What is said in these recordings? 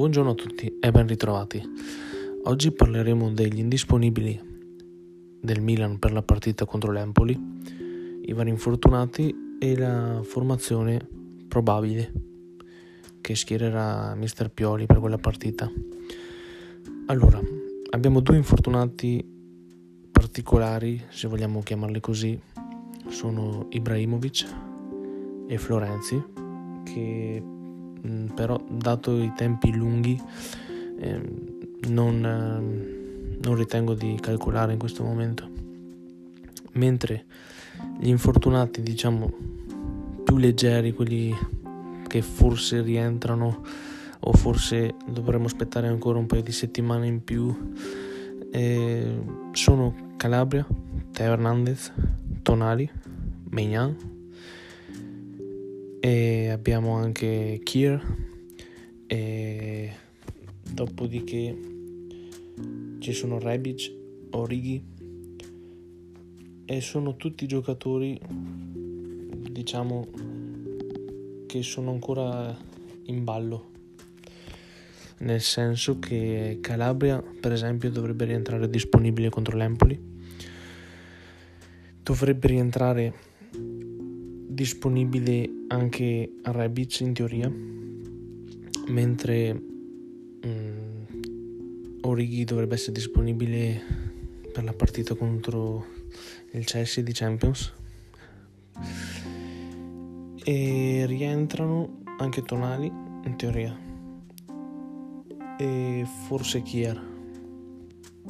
Buongiorno a tutti e ben ritrovati. Oggi parleremo degli indisponibili del Milan per la partita contro l'Empoli, i vari infortunati e la formazione probabile che schiererà Mister Pioli per quella partita. Allora, abbiamo due infortunati particolari, se vogliamo chiamarli così, sono Ibrahimovic e Florenzi, che però dato i tempi lunghi eh, non, eh, non ritengo di calcolare in questo momento. Mentre gli infortunati, diciamo, più leggeri, quelli che forse rientrano o forse dovremmo aspettare ancora un paio di settimane in più, eh, sono Calabria, Teo Hernandez, Tonali, Megnan e abbiamo anche Kier. E dopodiché ci sono Rebic, Origi. E sono tutti giocatori diciamo che sono ancora in ballo. Nel senso che Calabria per esempio dovrebbe rientrare disponibile contro l'Empoli. Dovrebbe rientrare disponibile anche a Rebic in teoria, mentre um, Origi dovrebbe essere disponibile per la partita contro il Chelsea di Champions. E rientrano anche Tonali in teoria e forse Kier.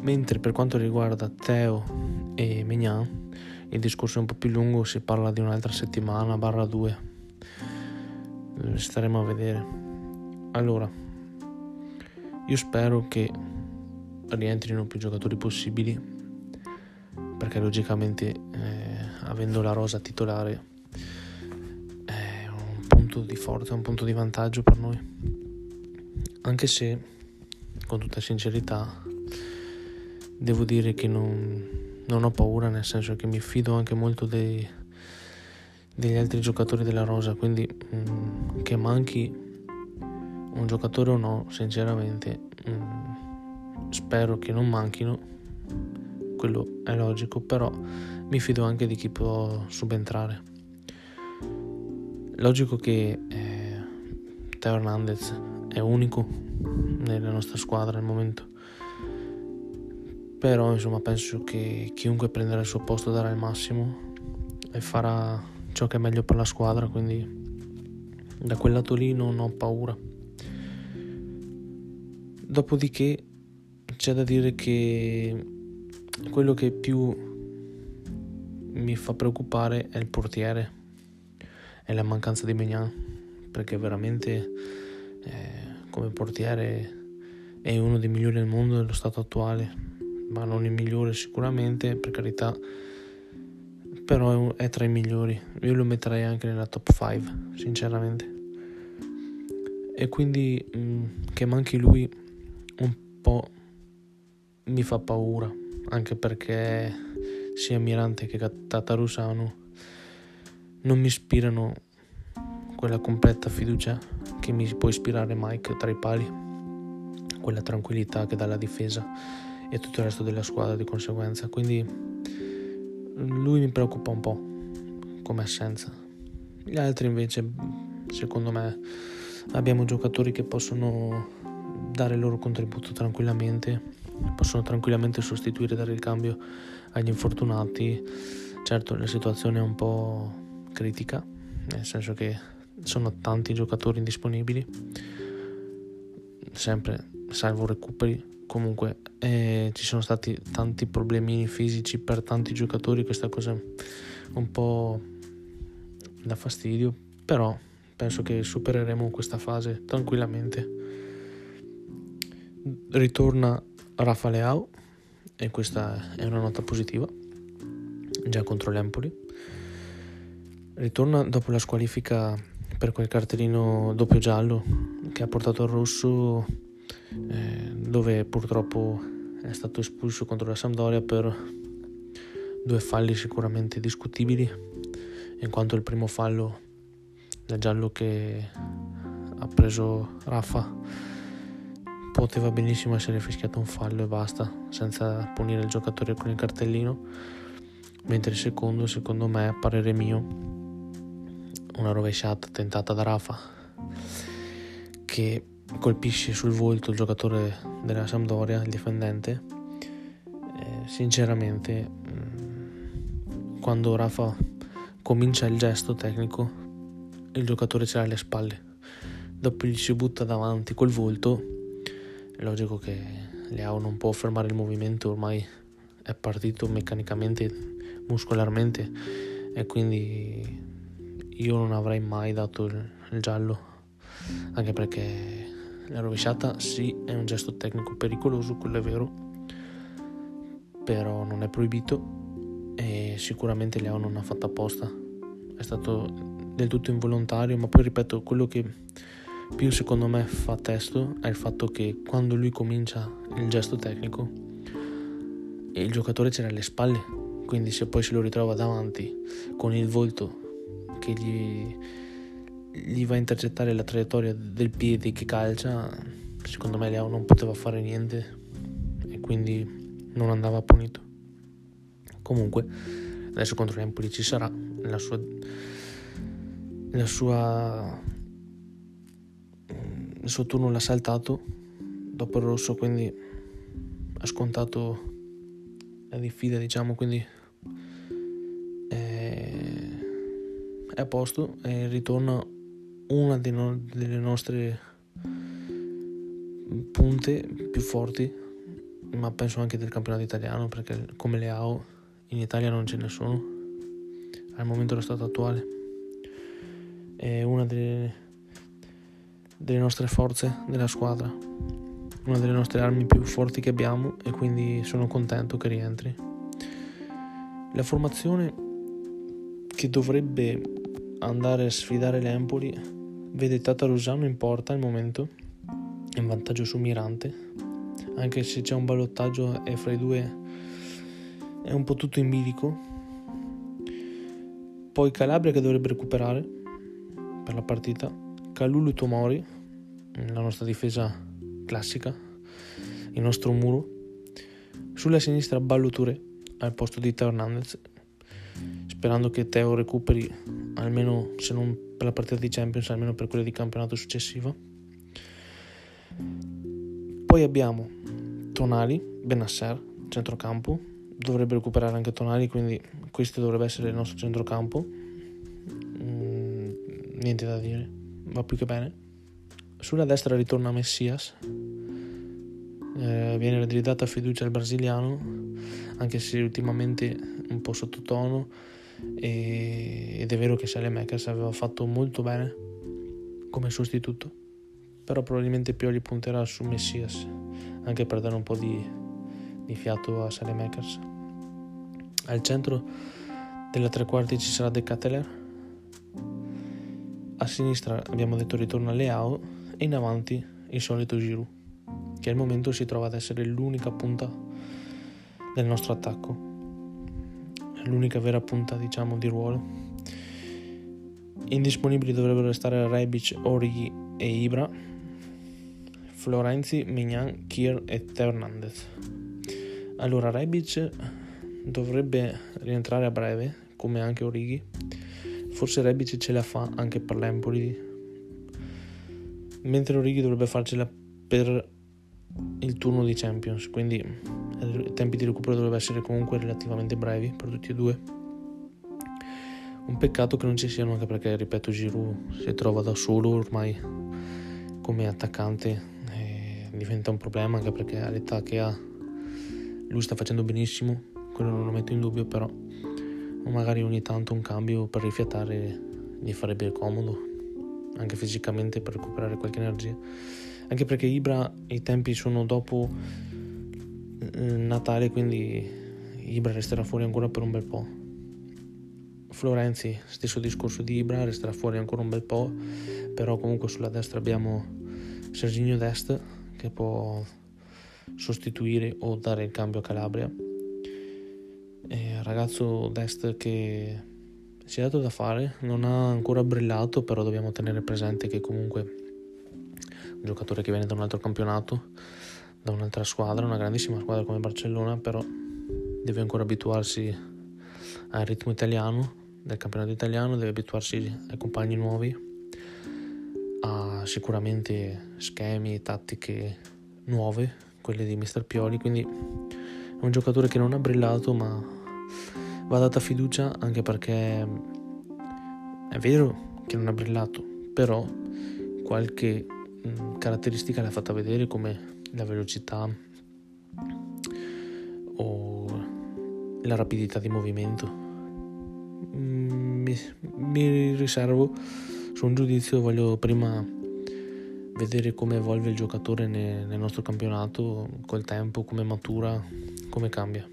Mentre per quanto riguarda Teo e Mignan il discorso è un po' più lungo, si parla di un'altra settimana, barra due. Staremo a vedere. Allora, io spero che rientrino più giocatori possibili, perché logicamente eh, avendo la rosa titolare è un punto di forza, un punto di vantaggio per noi. Anche se, con tutta sincerità, devo dire che non non ho paura nel senso che mi fido anche molto dei, degli altri giocatori della rosa quindi mh, mm, che manchi un giocatore o no sinceramente mh, mm, spero che non manchino quello è logico però mi fido anche di chi può subentrare. Logico che eh, Teo Hernandez è unico nella nostra squadra al momento però insomma penso che chiunque prenderà il suo posto darà il massimo e farà ciò che è meglio per la squadra, quindi da quel lato lì non ho paura. Dopodiché c'è da dire che quello che più mi fa preoccupare è il portiere, è la mancanza di Megnan, perché veramente eh, come portiere è uno dei migliori del mondo nello stato attuale ma non il migliore sicuramente, per carità, però è, tra i migliori. Io lo metterei anche nella top 5, sinceramente. E quindi mh, mm, che manchi lui un po' mi fa paura, anche perché sia Mirante che Tatarusano non mi ispirano quella completa fiducia che mi può ispirare Mike tra i pali, quella tranquillità che dà la difesa e tutto il resto della squadra di conseguenza. Quindi lui mi preoccupa un po' come assenza. Gli altri invece, secondo me, abbiamo giocatori che possono dare il loro contributo tranquillamente, possono tranquillamente sostituire, dare il cambio agli infortunati. Certo, la situazione è un po' critica, nel senso che sono tanti giocatori indisponibili, sempre salvo recuperi comunque eh, ci sono stati tanti problemini fisici per tanti giocatori, questa cosa un po' dà fastidio, però penso che supereremo questa fase tranquillamente. Ritorna Rafa Leao e questa è una nota positiva, già contro l'Empoli. Ritorna dopo la squalifica per quel cartellino doppio giallo che ha portato al rosso eh, dove purtroppo è stato espulso contro la Sampdoria per due falli sicuramente discutibili, in quanto il primo fallo del giallo che ha preso Raffa poteva benissimo essere fischiato un fallo e basta, senza punire il giocatore con il cartellino, mentre il secondo, secondo me, a parere mio, una rovesciata tentata da Rafa che colpisce sul volto il giocatore della Sampdoria, il difendente. Eh, sinceramente, mm, quando Rafa comincia il gesto tecnico, il giocatore ce l'ha alle spalle. Dopo gli si butta davanti col volto, è logico che Leao non può fermare il movimento, ormai è partito meccanicamente, muscolarmente e quindi io non avrei mai dato il, il giallo, anche perché la rovesciata sì è un gesto tecnico pericoloso, quello è vero, però non è proibito e sicuramente Leao non ha fatto apposta, è stato del tutto involontario, ma poi ripeto, quello che più secondo me fa testo è il fatto che quando lui comincia il gesto tecnico il giocatore c'era alle spalle, quindi se poi se lo ritrova davanti con il volto che gli, gli va a intercettare la traiettoria del piede che calcia, secondo me Leao non poteva fare niente e quindi non andava punito. Comunque, adesso contro l'Empoli ci sarà la sua la sua il suo turno l'ha saltato dopo il rosso quindi ha scontato la diffida diciamo quindi è, è a posto e ritorna una no, delle nostre punte più forti ma penso anche del campionato italiano perché come le AO in Italia non ce ne sono al momento dello stato attuale è una delle, delle nostre forze della squadra, una delle nostre armi più forti che abbiamo e quindi sono contento che rientri. La formazione che dovrebbe andare a sfidare l'Empoli vede Tata Rosano in porta al momento, in vantaggio su Mirante, anche se c'è un ballottaggio e fra i due è un po' tutto in bilico. Poi Calabria che dovrebbe recuperare per la partita, Kalulu Tomori, la nostra difesa classica, il nostro muro, sulla sinistra Ballo Touré al posto di Teo Hernandez, sperando che Teo recuperi almeno se non per la partita di Champions, almeno per quella di campionato successiva. Poi abbiamo Tonali, Benasser, centrocampo, dovrebbe recuperare anche Tonali, quindi questo dovrebbe essere il nostro centrocampo niente da dire, va più che bene. Sulla destra ritorna Messias, eh, viene ridata fiducia al brasiliano, anche se ultimamente un po' sottotono, e, ed è vero che Sale Makers aveva fatto molto bene come sostituto, però probabilmente Pioli punterà su Messias, anche per dare un po' di, di fiato a Sale Makers. Al centro della tre quarti ci sarà De Cateler, a sinistra abbiamo detto ritorno a Leao e in avanti il solito Giroud, che al momento si trova ad essere l'unica punta del nostro attacco, l'unica vera punta diciamo di ruolo. Indisponibili dovrebbero restare Rebic, Origi e Ibra, Florenzi, Mignan, Kier e Hernandez. Allora Rebic dovrebbe rientrare a breve, come anche Origi Forse Rebic ce la fa anche per l'Empoli. Mentre Origi dovrebbe farcela per il turno di Champions. Quindi i tempi di recupero dovrebbero essere comunque relativamente brevi per tutti e due. Un peccato che non ci siano anche perché, ripeto, Giroud si trova da solo ormai come attaccante diventa un problema anche perché all'età che ha lui sta facendo benissimo, quello non lo metto in dubbio, però magari ogni tanto un cambio per rifiatare gli farebbe comodo, anche fisicamente per recuperare qualche energia. Anche perché Ibra i tempi sono dopo eh, Natale, quindi Ibra resterà fuori ancora per un bel po'. Florenzi, stesso discorso di Ibra, resterà fuori ancora un bel po', però comunque sulla destra abbiamo Serginio Dest che può sostituire o dare il cambio a Calabria eh, ragazzo Dest che si è dato da fare, non ha ancora brillato, però dobbiamo tenere presente che comunque un giocatore che viene da un altro campionato, da un'altra squadra, una grandissima squadra come Barcellona, però deve ancora abituarsi al ritmo italiano, del campionato italiano, deve abituarsi ai compagni nuovi, a sicuramente schemi e tattiche nuove, quelle di Mister Pioli, quindi è un giocatore che non ha brillato ma va data fiducia anche perché è vero che non ha brillato, però qualche caratteristica l'ha fatta vedere come la velocità o la rapidità di movimento. Mm, mi, mi riservo su un giudizio, voglio prima vedere come evolve il giocatore nel, nel nostro campionato col tempo, come matura, come cambia.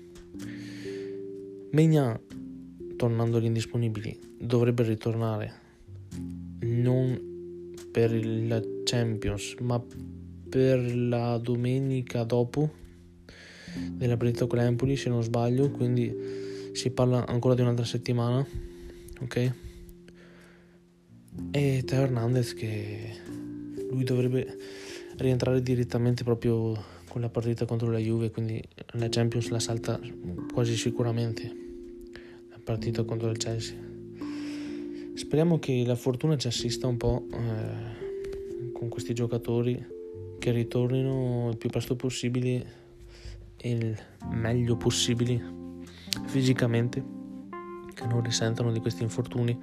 Megna, tornando agli indisponibili, dovrebbe ritornare non per la Champions, ma per la domenica dopo della partita con l'Empoli, se non sbaglio, quindi si parla ancora di un'altra settimana, ok? E Teo Hernandez che lui dovrebbe rientrare direttamente proprio con la partita contro la Juve, quindi la Champions la salta quasi sicuramente la partita contro il Chelsea. Speriamo che la fortuna ci assista un po' eh, con questi giocatori che ritornino il più presto possibile e il meglio possibile fisicamente, che non risentano di questi infortuni.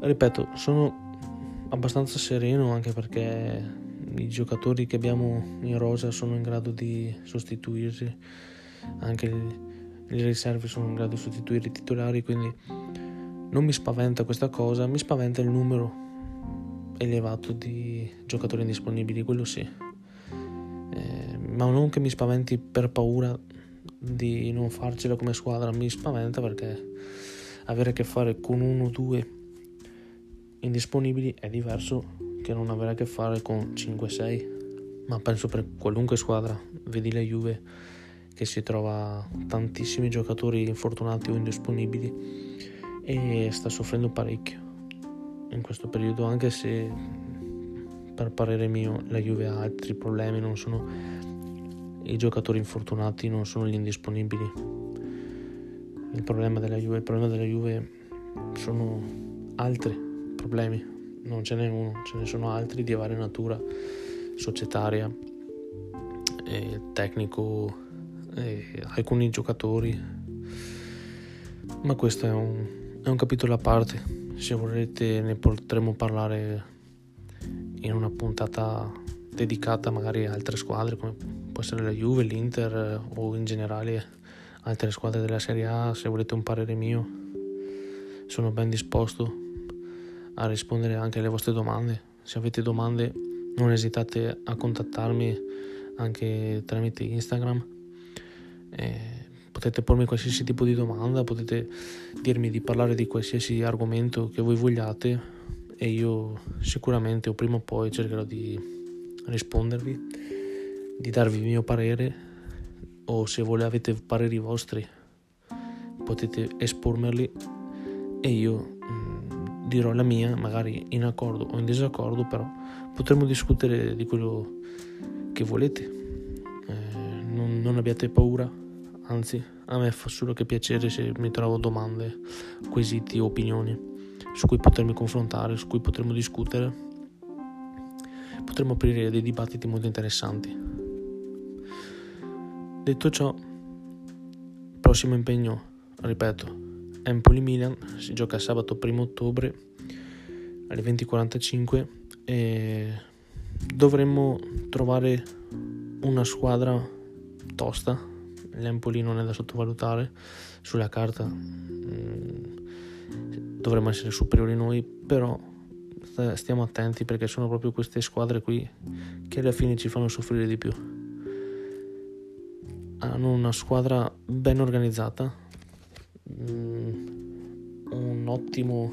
Ripeto, sono abbastanza sereno anche perché i giocatori che abbiamo in rosa sono in grado di sostituirsi, anche le riserve sono in grado di sostituire i titolari, quindi non mi spaventa questa cosa, mi spaventa il numero elevato di giocatori indisponibili, quello sì. Eh, ma non che mi spaventi per paura di non farcela come squadra, mi spaventa perché avere a che fare con uno o due indisponibili è diverso che non avrà a che fare con 5-6, ma penso per qualunque squadra, vedi la Juve che si trova tantissimi giocatori infortunati o indisponibili e sta soffrendo parecchio in questo periodo, anche se per parere mio la Juve ha altri problemi, non sono i giocatori infortunati, non sono gli indisponibili. Il problema della Juve, il problema della Juve sono altri problemi non ce n'è uno, ce ne sono altri di varia natura, societaria, eh, tecnico, eh, alcuni giocatori, ma questo è un, è un capitolo a parte, se volete ne potremo parlare in una puntata dedicata magari a altre squadre come può essere la Juve, l'Inter o in generale altre squadre della Serie A, se volete un parere mio sono ben disposto a rispondere anche alle vostre domande. Se avete domande non esitate a contattarmi anche tramite Instagram. Eh, potete pormi qualsiasi tipo di domanda, potete dirmi di parlare di qualsiasi argomento che voi vogliate e io sicuramente o prima o poi cercherò di rispondervi, di darvi il mio parere o se volete avete pareri vostri potete espormerli e io dirò la mia, magari in accordo o in disaccordo, però potremo discutere di quello che volete. Eh, non, non, abbiate paura, anzi, a me fa solo che piacere se mi trovo domande, quesiti opinioni su cui potermi confrontare, su cui potremo discutere. Potremo aprire dei dibattiti molto interessanti. Detto ciò, prossimo impegno, ripeto, Empoli-Milan si gioca sabato 1 ottobre alle 20.45 e dovremmo trovare una squadra tosta l'Empoli non è da sottovalutare sulla carta. Mm, dovremmo essere superiori noi però stiamo attenti perché sono proprio queste squadre qui che alla fine ci fanno soffrire di più. Hanno una squadra ben organizzata Mm, un ottimo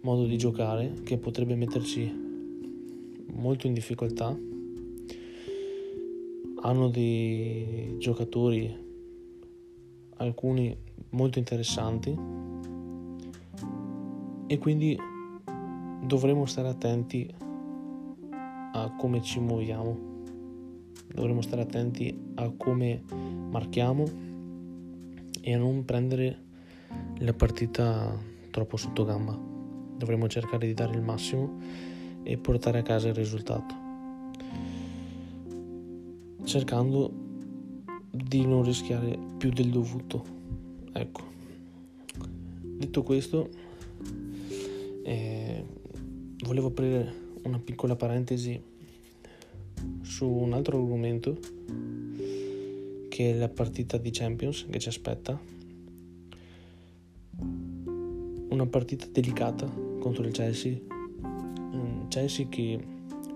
modo di giocare che potrebbe metterci molto in difficoltà. Hanno dei giocatori, alcuni molto interessanti, e quindi dovremo stare attenti a come ci muoviamo, dovremmo stare attenti a come marchiamo e a non prendere la partita troppo sotto gamba. Dovremmo cercare di dare il massimo e portare a casa il risultato. Cercando di non rischiare più del dovuto. Ecco. Detto questo, eh, volevo aprire una piccola parentesi su un altro argomento che è la partita di Champions che ci aspetta. Una partita delicata contro il Chelsea. Chelsea che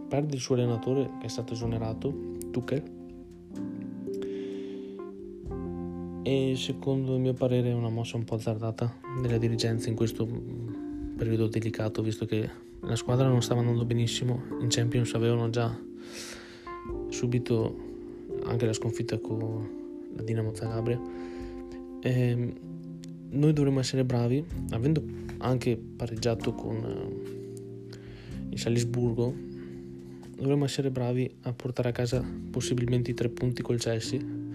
perde il suo allenatore che è stato esonerato, Tuchel. E secondo il mio parere è una mossa un po' azzardata della dirigenza in questo periodo delicato, visto che la squadra non stava andando benissimo. In Champions avevano già subito anche la sconfitta con la Dinamo Zagabria. E ehm, noi dovremmo essere bravi, avendo anche pareggiato con uh, il Salisburgo, dovremmo essere bravi a portare a casa possibilmente i tre punti col Chelsea.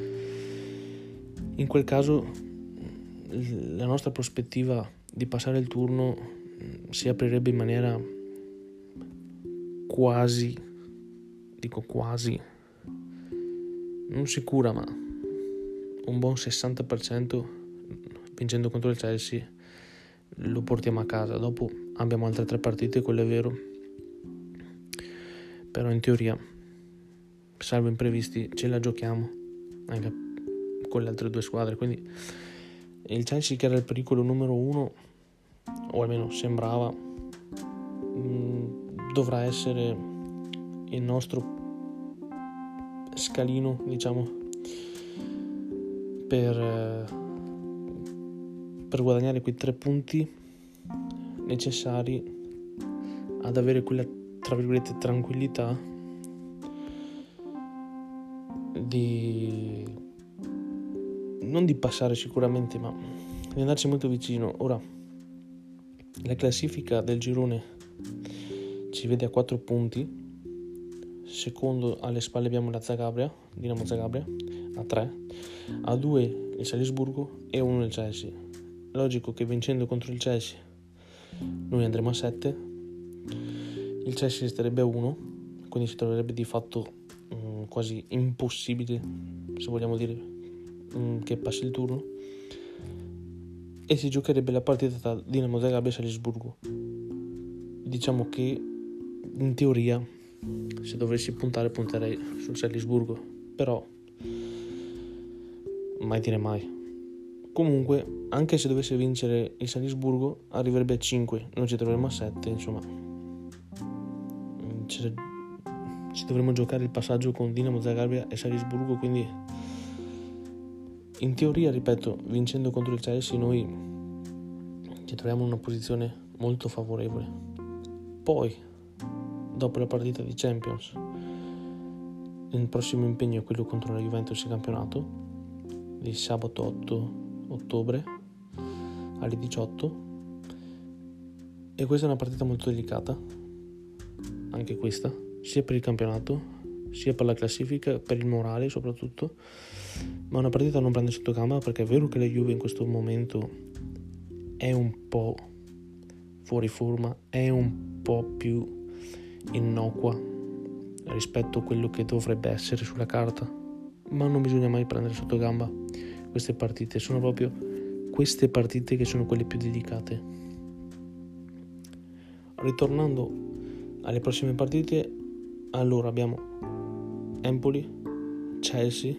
In quel caso la nostra prospettiva di passare il turno mm, si aprirebbe in maniera quasi, dico quasi, non sicura ma un buon 60% vincendo contro il Chelsea lo portiamo a casa. Dopo abbiamo altre tre partite, quello è vero. Però in teoria, salvo imprevisti, ce la giochiamo anche con le altre due squadre. Quindi il Chelsea che era il pericolo numero uno, o almeno sembrava, mm, dovrà essere il nostro scalino, diciamo, per, eh, per guadagnare quei tre punti necessari ad avere quella, tra virgolette, tranquillità di non di passare sicuramente, ma di andarci molto vicino. Ora, la classifica del girone ci vede a 4 punti secondo alle spalle abbiamo la Zagabria, Dinamo Zagabria, a 3, a 2 il Salisburgo e 1 il Chelsea. Logico che vincendo contro il Chelsea noi andremo a 7, il Chelsea resterebbe a 1, quindi si troverebbe di fatto um, quasi impossibile, se vogliamo dire, um, che passi il turno e si giocherebbe la partita tra Dinamo Zagabria e Salisburgo. Diciamo che in teoria se dovessi puntare punterei sul Salisburgo, però mai dire mai. Comunque, anche se dovesse vincere il Salisburgo, arriverebbe a 5, noi ci troveremo a 7, insomma. Ci, ci dovremmo giocare il passaggio con Dinamo Zagabria e Salisburgo, quindi in teoria, ripeto, vincendo contro il Chelsea noi ci troviamo in una posizione molto favorevole. Poi dopo la partita di Champions. Il prossimo impegno è quello contro la Juventus in campionato, di sabato 8 ottobre alle 18. E questa è una partita molto delicata, anche questa, sia per il campionato, sia per la classifica, per il morale soprattutto, ma una partita non prende sotto gamba perché è vero che la Juve in questo momento è un po' fuori forma, è un po' più innocua rispetto a quello che dovrebbe essere sulla carta, ma non bisogna mai prendere sotto gamba queste partite, sono proprio queste partite che sono quelle più delicate. Ritornando alle prossime partite, allora abbiamo Empoli, Chelsea,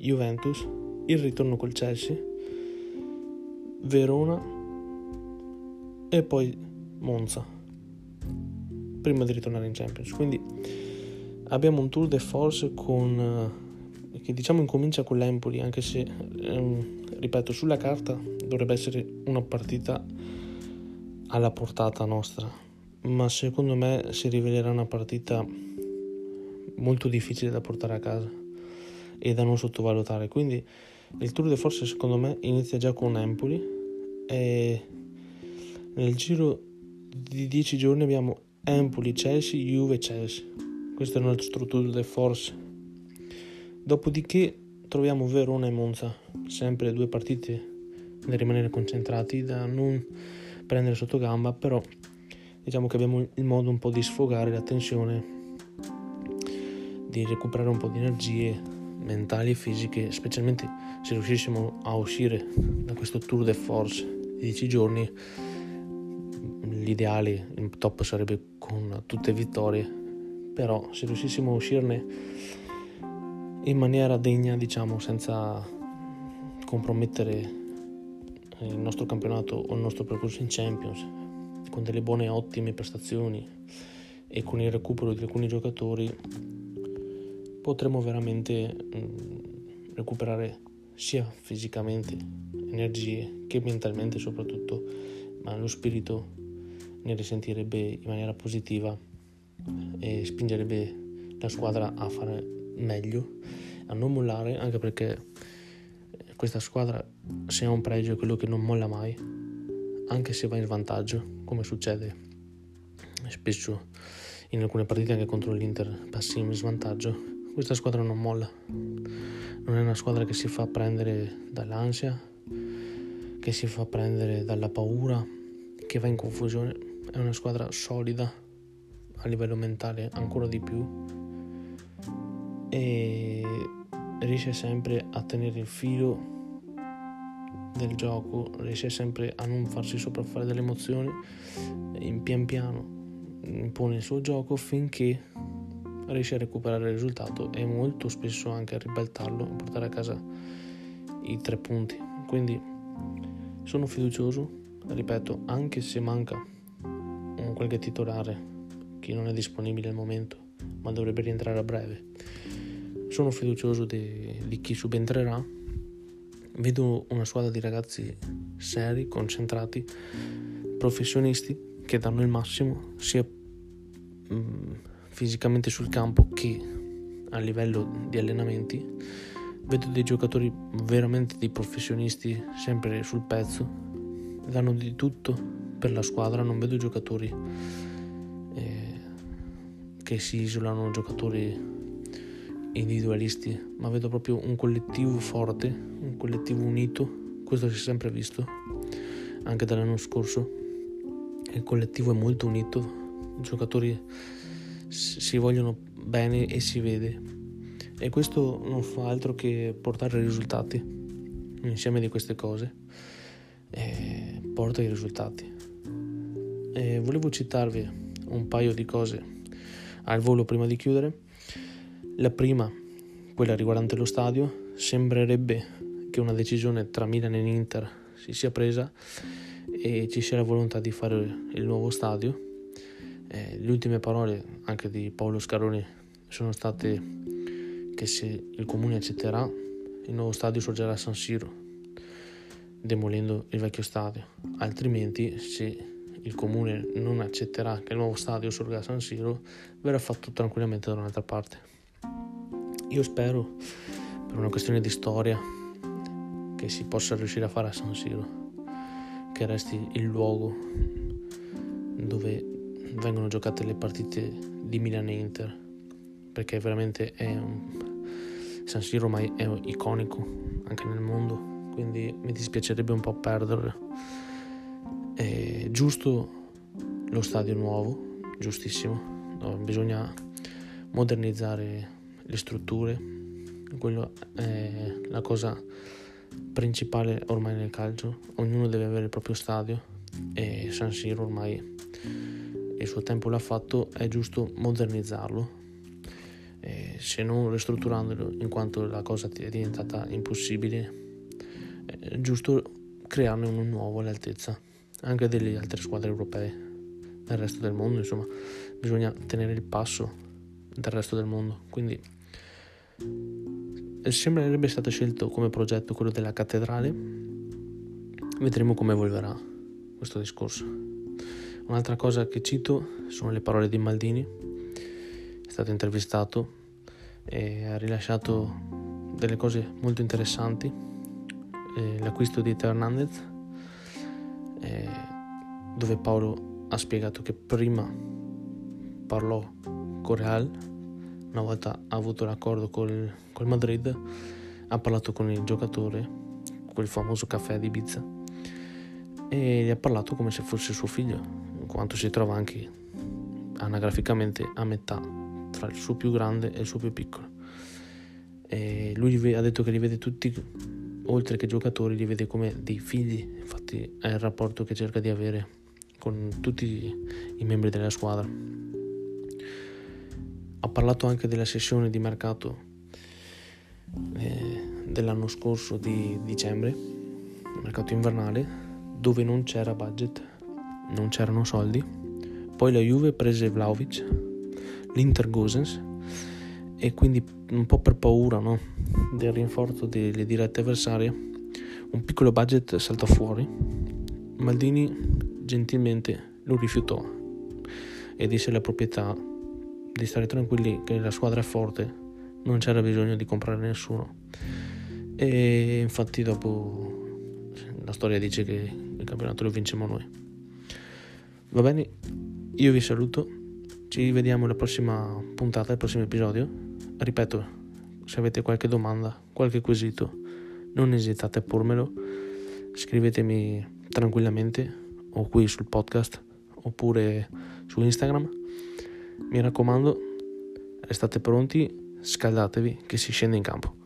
Juventus, il ritorno col Chelsea, Verona e poi Monza prima di ritornare in Champions. Quindi abbiamo un tour de force con, eh, che diciamo incomincia con l'Empoli, anche se, ehm, ripeto, sulla carta dovrebbe essere una partita alla portata nostra, ma secondo me si rivelerà una partita molto difficile da portare a casa e da non sottovalutare. Quindi il tour de force secondo me inizia già con Empoli e nel giro di 10 giorni abbiamo Empoli, Chelsea, Juve, Chelsea. questo è il nostro tour de force. Dopodiché troviamo Verona e Monza, sempre due partite da rimanere concentrati, da non prendere sotto gamba, però diciamo che abbiamo il modo un po' di sfogare la tensione, di recuperare un po' di energie mentali e fisiche, specialmente se riuscissimo a uscire da questo tour de force di 10 giorni. L'ideale, il top sarebbe con tutte vittorie, però se riuscissimo a uscirne in maniera degna, diciamo, senza compromettere il nostro campionato o il nostro percorso in Champions, con delle buone ottime prestazioni e con il recupero di alcuni giocatori, potremo veramente mh, recuperare sia fisicamente energie che mentalmente soprattutto, ma lo spirito ne risentirebbe in maniera positiva e spingerebbe la squadra a fare meglio, a non mollare, anche perché questa squadra se ha un pregio è quello che non molla mai, anche se va in svantaggio, come succede spesso in alcune partite anche contro l'Inter passiamo in svantaggio, questa squadra non molla, non è una squadra che si fa prendere dall'ansia, che si fa prendere dalla paura, che va in confusione, è una squadra solida a livello mentale ancora di più e riesce sempre a tenere il filo del gioco, riesce sempre a non farsi sopraffare dalle emozioni, in pian piano impone il suo gioco finché riesce a recuperare il risultato e molto spesso anche a ribaltarlo e portare a casa i tre punti. Quindi sono fiducioso, ripeto, anche se manca un qualche titolare che non è disponibile al momento, ma dovrebbe rientrare a breve. Sono fiducioso di, di chi subentrerà. Vedo una squadra di ragazzi seri, concentrati, professionisti che danno il massimo sia mm, fisicamente sul campo che a livello di allenamenti. Vedo dei giocatori veramente dei professionisti sempre sul pezzo, danno di tutto per la squadra, non vedo giocatori eh, che si isolano giocatori individualisti, ma vedo proprio un collettivo forte, un collettivo unito, questo si è sempre visto anche dall'anno scorso. Il collettivo è molto unito, giocatori si vogliono bene e si vede e questo non fa altro che portare risultati. Insieme di queste cose eh, porta i risultati. E volevo citarvi un paio di cose al volo prima di chiudere. La prima, quella riguardante lo stadio, sembrerebbe che una decisione tra Milan e Inter si sia presa e ci sia la volontà di fare il nuovo stadio. Eh, le ultime parole anche di Paolo Scaroni sono state che se il comune accetterà il nuovo stadio sorgerà a San Siro demolendo il vecchio stadio altrimenti se il comune non accetterà che il nuovo stadio sorga a San Siro, verrà fatto tranquillamente da un'altra parte. Io spero, per una questione di storia, che si possa riuscire a fare a San Siro, che resti il luogo dove vengono giocate le partite di Milan e Inter, perché veramente è un... San Siro ormai è iconico anche nel mondo, quindi mi dispiacerebbe un po' perderlo è giusto lo stadio nuovo, giustissimo, no, bisogna modernizzare le strutture, quello è la cosa principale ormai nel calcio, ognuno deve avere il proprio stadio e San Siro ormai il suo tempo l'ha fatto, è giusto modernizzarlo, e se non ristrutturandolo in quanto la cosa è diventata impossibile, è giusto crearne uno nuovo all'altezza anche delle altre squadre europee del resto del mondo, insomma, bisogna tenere il passo del resto del mondo. Quindi sembrerebbe stato scelto come progetto quello della cattedrale. Vedremo come evolverà questo discorso. Un'altra cosa che cito sono le parole di Maldini. È stato intervistato e ha rilasciato delle cose molto interessanti. Eh, l'acquisto di Teo Hernandez eh, dove Paolo ha spiegato che prima parlò con Real una volta ha avuto l'accordo col, col Madrid, ha parlato con il giocatore, quel famoso caffè di Ibiza, e gli ha parlato come se fosse suo figlio, quanto si trova anche anagraficamente a metà tra il suo più grande e il suo più piccolo. E lui ha detto che li vede tutti, oltre che giocatori, li vede come dei figli, infatti è il rapporto che cerca di avere con tutti i membri della squadra. Ha parlato anche della sessione di mercato eh, dell'anno scorso di dicembre, mercato invernale, dove non c'era budget, non c'erano soldi. Poi la Juve prese Vlaovic, l'Inter Gosens e quindi un po' per paura no? del rinforzo delle dirette avversarie, un piccolo budget saltò fuori. Maldini gentilmente lo rifiutò e disse alla proprietà di stare tranquilli che la squadra è forte, non c'era bisogno di comprare nessuno. E infatti dopo la storia dice che il campionato lo vinciamo noi. Va bene, io vi saluto, ci vediamo alla prossima puntata, al prossimo episodio. Ripeto, se avete qualche domanda, qualche quesito, non esitate a pormelo, scrivetemi tranquillamente o qui sul podcast oppure su Instagram mi raccomando, restate pronti, scaldatevi che si scende in campo.